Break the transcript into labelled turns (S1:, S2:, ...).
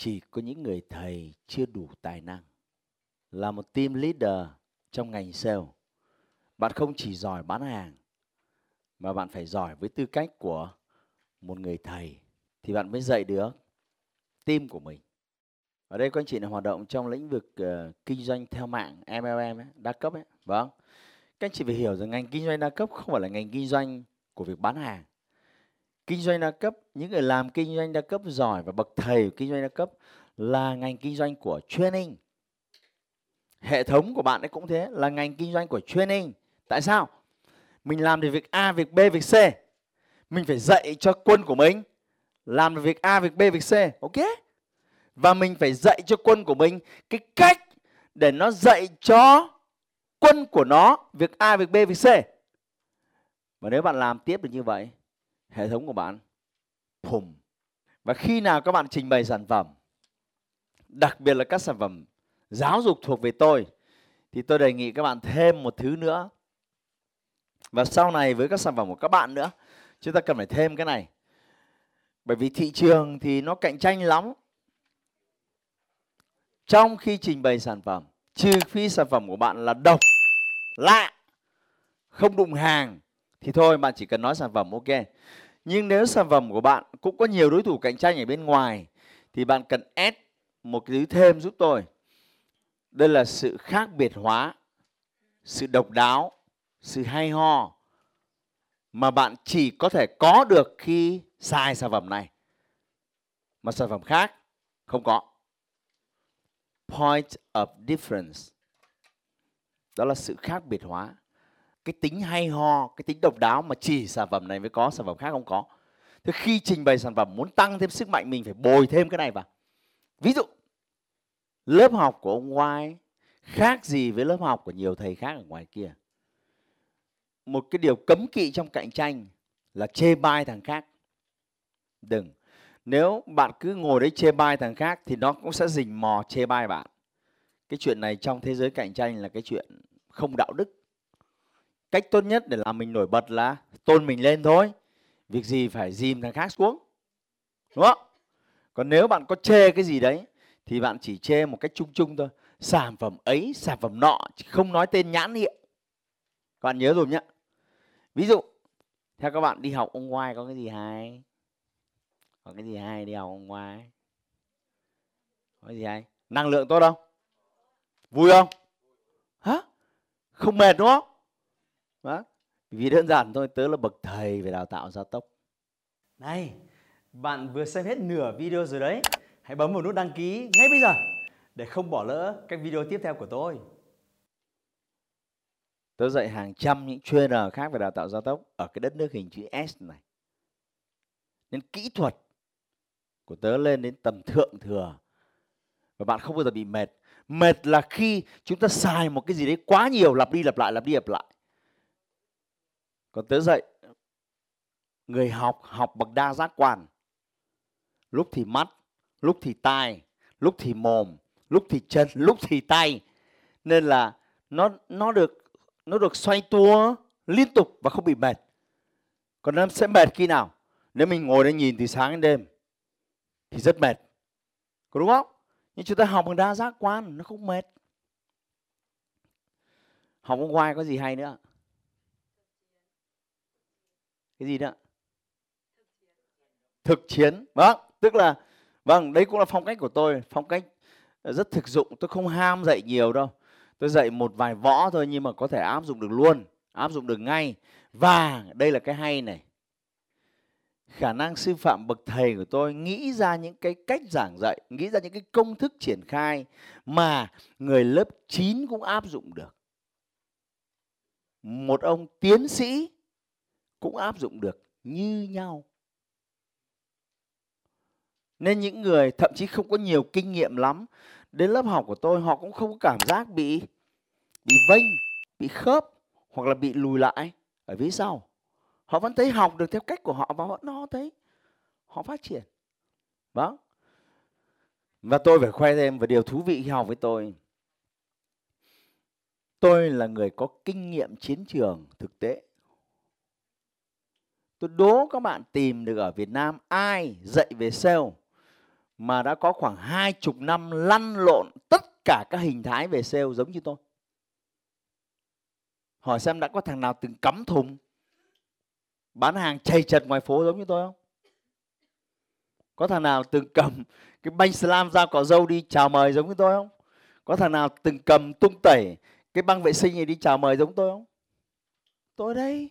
S1: chỉ có những người thầy chưa đủ tài năng là một team leader trong ngành sale. Bạn không chỉ giỏi bán hàng mà bạn phải giỏi với tư cách của một người thầy thì bạn mới dạy được team của mình. Ở đây các anh chị là hoạt động trong lĩnh vực uh, kinh doanh theo mạng MLM ấy, đa cấp ấy vâng. Các anh chị phải hiểu rằng ngành kinh doanh đa cấp không phải là ngành kinh doanh của việc bán hàng kinh doanh đa cấp, những người làm kinh doanh đa cấp giỏi và bậc thầy của kinh doanh đa cấp là ngành kinh doanh của training. Hệ thống của bạn ấy cũng thế, là ngành kinh doanh của training. Tại sao? Mình làm được việc a, việc b, việc c. Mình phải dạy cho quân của mình làm được việc a, việc b, việc c. Ok? Và mình phải dạy cho quân của mình cái cách để nó dạy cho quân của nó việc a, việc b, việc c. Và nếu bạn làm tiếp được như vậy hệ thống của bạn. Phùm. Và khi nào các bạn trình bày sản phẩm, đặc biệt là các sản phẩm giáo dục thuộc về tôi, thì tôi đề nghị các bạn thêm một thứ nữa. Và sau này với các sản phẩm của các bạn nữa, chúng ta cần phải thêm cái này. Bởi vì thị trường thì nó cạnh tranh lắm. Trong khi trình bày sản phẩm, trừ phi sản phẩm của bạn là độc, lạ, không đụng hàng thì thôi, bạn chỉ cần nói sản phẩm ok. Nhưng nếu sản phẩm của bạn cũng có nhiều đối thủ cạnh tranh ở bên ngoài, thì bạn cần add một cái thứ thêm giúp tôi. Đây là sự khác biệt hóa, sự độc đáo, sự hay ho mà bạn chỉ có thể có được khi xài sản phẩm này. Mà sản phẩm khác không có. Point of difference. Đó là sự khác biệt hóa cái tính hay ho, cái tính độc đáo mà chỉ sản phẩm này mới có, sản phẩm khác không có. Thế khi trình bày sản phẩm, muốn tăng thêm sức mạnh, mình phải bồi thêm cái này vào. Ví dụ, lớp học của ông Y khác gì với lớp học của nhiều thầy khác ở ngoài kia. Một cái điều cấm kỵ trong cạnh tranh là chê bai thằng khác. Đừng. Nếu bạn cứ ngồi đấy chê bai thằng khác thì nó cũng sẽ rình mò chê bai bạn. Cái chuyện này trong thế giới cạnh tranh là cái chuyện không đạo đức cách tốt nhất để làm mình nổi bật là tôn mình lên thôi. Việc gì phải dìm thằng khác xuống, đúng không? Còn nếu bạn có chê cái gì đấy, thì bạn chỉ chê một cách chung chung thôi. Sản phẩm ấy, sản phẩm nọ không nói tên nhãn hiệu. Các bạn nhớ rồi nhé ví dụ, theo các bạn đi học ông ngoài có cái gì hay? Có cái gì hay đi học ông ngoài có cái gì hay? Năng lượng tốt không? Vui không? Hả? Không mệt, đúng không? Đó. Vì đơn giản thôi, tớ là bậc thầy về đào tạo gia tốc. Này, bạn vừa xem hết nửa video rồi đấy. Hãy bấm vào nút đăng ký ngay bây giờ để không bỏ lỡ các video tiếp theo của tôi. Tớ dạy hàng trăm những trainer khác về đào tạo gia tốc ở cái đất nước hình chữ S này. Nên kỹ thuật của tớ lên đến tầm thượng thừa. Và bạn không bao giờ bị mệt. Mệt là khi chúng ta xài một cái gì đấy quá nhiều lặp đi lặp lại lặp đi lặp lại còn tớ dạy, người học học bằng đa giác quan. Lúc thì mắt, lúc thì tai, lúc thì mồm, lúc thì chân, lúc thì tay. Nên là nó nó được nó được xoay tua liên tục và không bị mệt. Còn nó sẽ mệt khi nào? Nếu mình ngồi đây nhìn từ sáng đến đêm thì rất mệt. Có đúng không? Nhưng chúng ta học bằng đa giác quan, nó không mệt. Học ở ngoài có gì hay nữa? Cái gì đó? Thực chiến. Vâng tức là vâng đấy cũng là phong cách của tôi, phong cách ờ, rất thực dụng. Tôi không ham dạy nhiều đâu. Tôi dạy một vài võ thôi nhưng mà có thể áp dụng được luôn, áp dụng được ngay. Và đây là cái hay này. Khả năng sư phạm bậc thầy của tôi nghĩ ra những cái cách giảng dạy, nghĩ ra những cái công thức triển khai mà người lớp 9 cũng áp dụng được. Một ông tiến sĩ cũng áp dụng được như nhau. Nên những người thậm chí không có nhiều kinh nghiệm lắm, đến lớp học của tôi họ cũng không có cảm giác bị bị vênh, bị khớp hoặc là bị lùi lại ở phía sau. Họ vẫn thấy học được theo cách của họ và vẫn nó thấy họ phát triển. Đó và tôi phải khoe thêm và điều thú vị khi học với tôi. Tôi là người có kinh nghiệm chiến trường thực tế tôi đố các bạn tìm được ở Việt Nam ai dạy về sale mà đã có khoảng hai chục năm lăn lộn tất cả các hình thái về sale giống như tôi? Hỏi xem đã có thằng nào từng cắm thùng, bán hàng chầy chật ngoài phố giống như tôi không? Có thằng nào từng cầm cái banh slam dao cỏ dâu đi chào mời giống như tôi không? Có thằng nào từng cầm tung tẩy cái băng vệ sinh này đi chào mời giống tôi không? Tôi đây